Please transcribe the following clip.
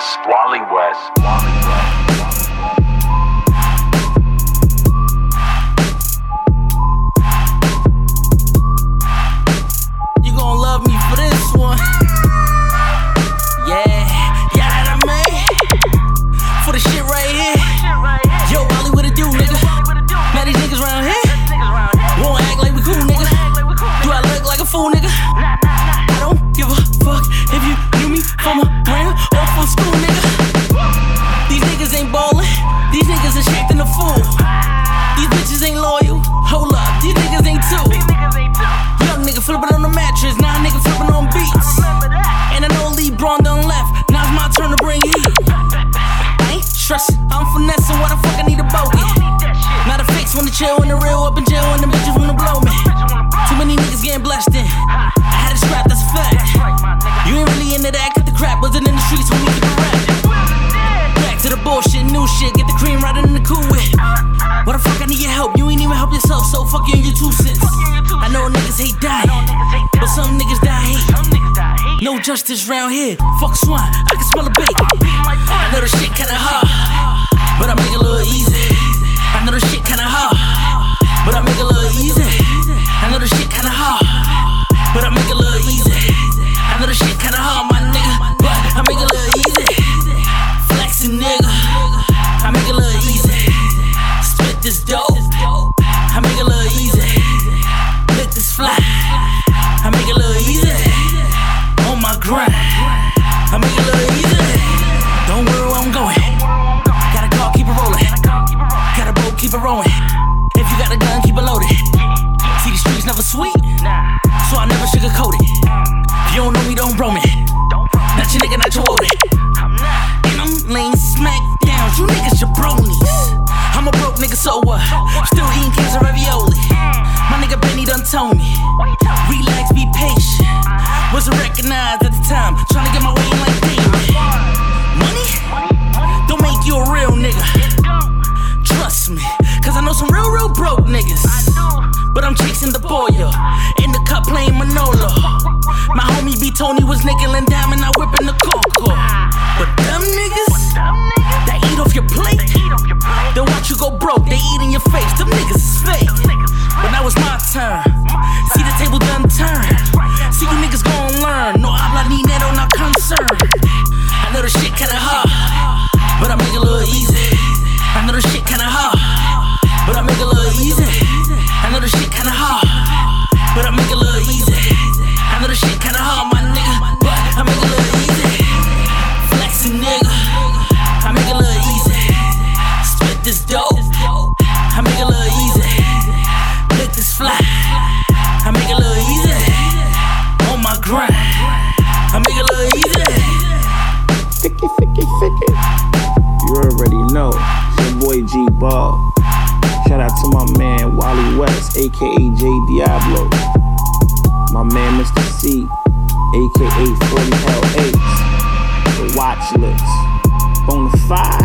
West, Wally West, Wally West. chill when the real up in jail when the bitches wanna blow me. Too many niggas getting blessed in. I had a strap, that's a fact. You ain't really into that, cut the crap. Wasn't in the streets when we get the rap. Back to the bullshit, new shit. Get the cream right in the cool whip. What the fuck, I need your help. You ain't even help yourself, so fuck you and your two cents. I know niggas hate dying, but some niggas die hate. No justice round here. Fuck swine, I can smell a bait. I know the shit kinda hard, but I make it a little easy. just dope. nigga, so what? Still eating cans of ravioli. My nigga Benny done told me. Relax, be patient. Wasn't recognized at the time. fly. I make it look easy on my grind. I make it look easy. Ficky, ficky, ficky. You already know. It's your boy G Ball. Shout out to my man Wally West, aka J Diablo. My man Mr. C, aka 40 Hell Ace. The watch list. Bonafide.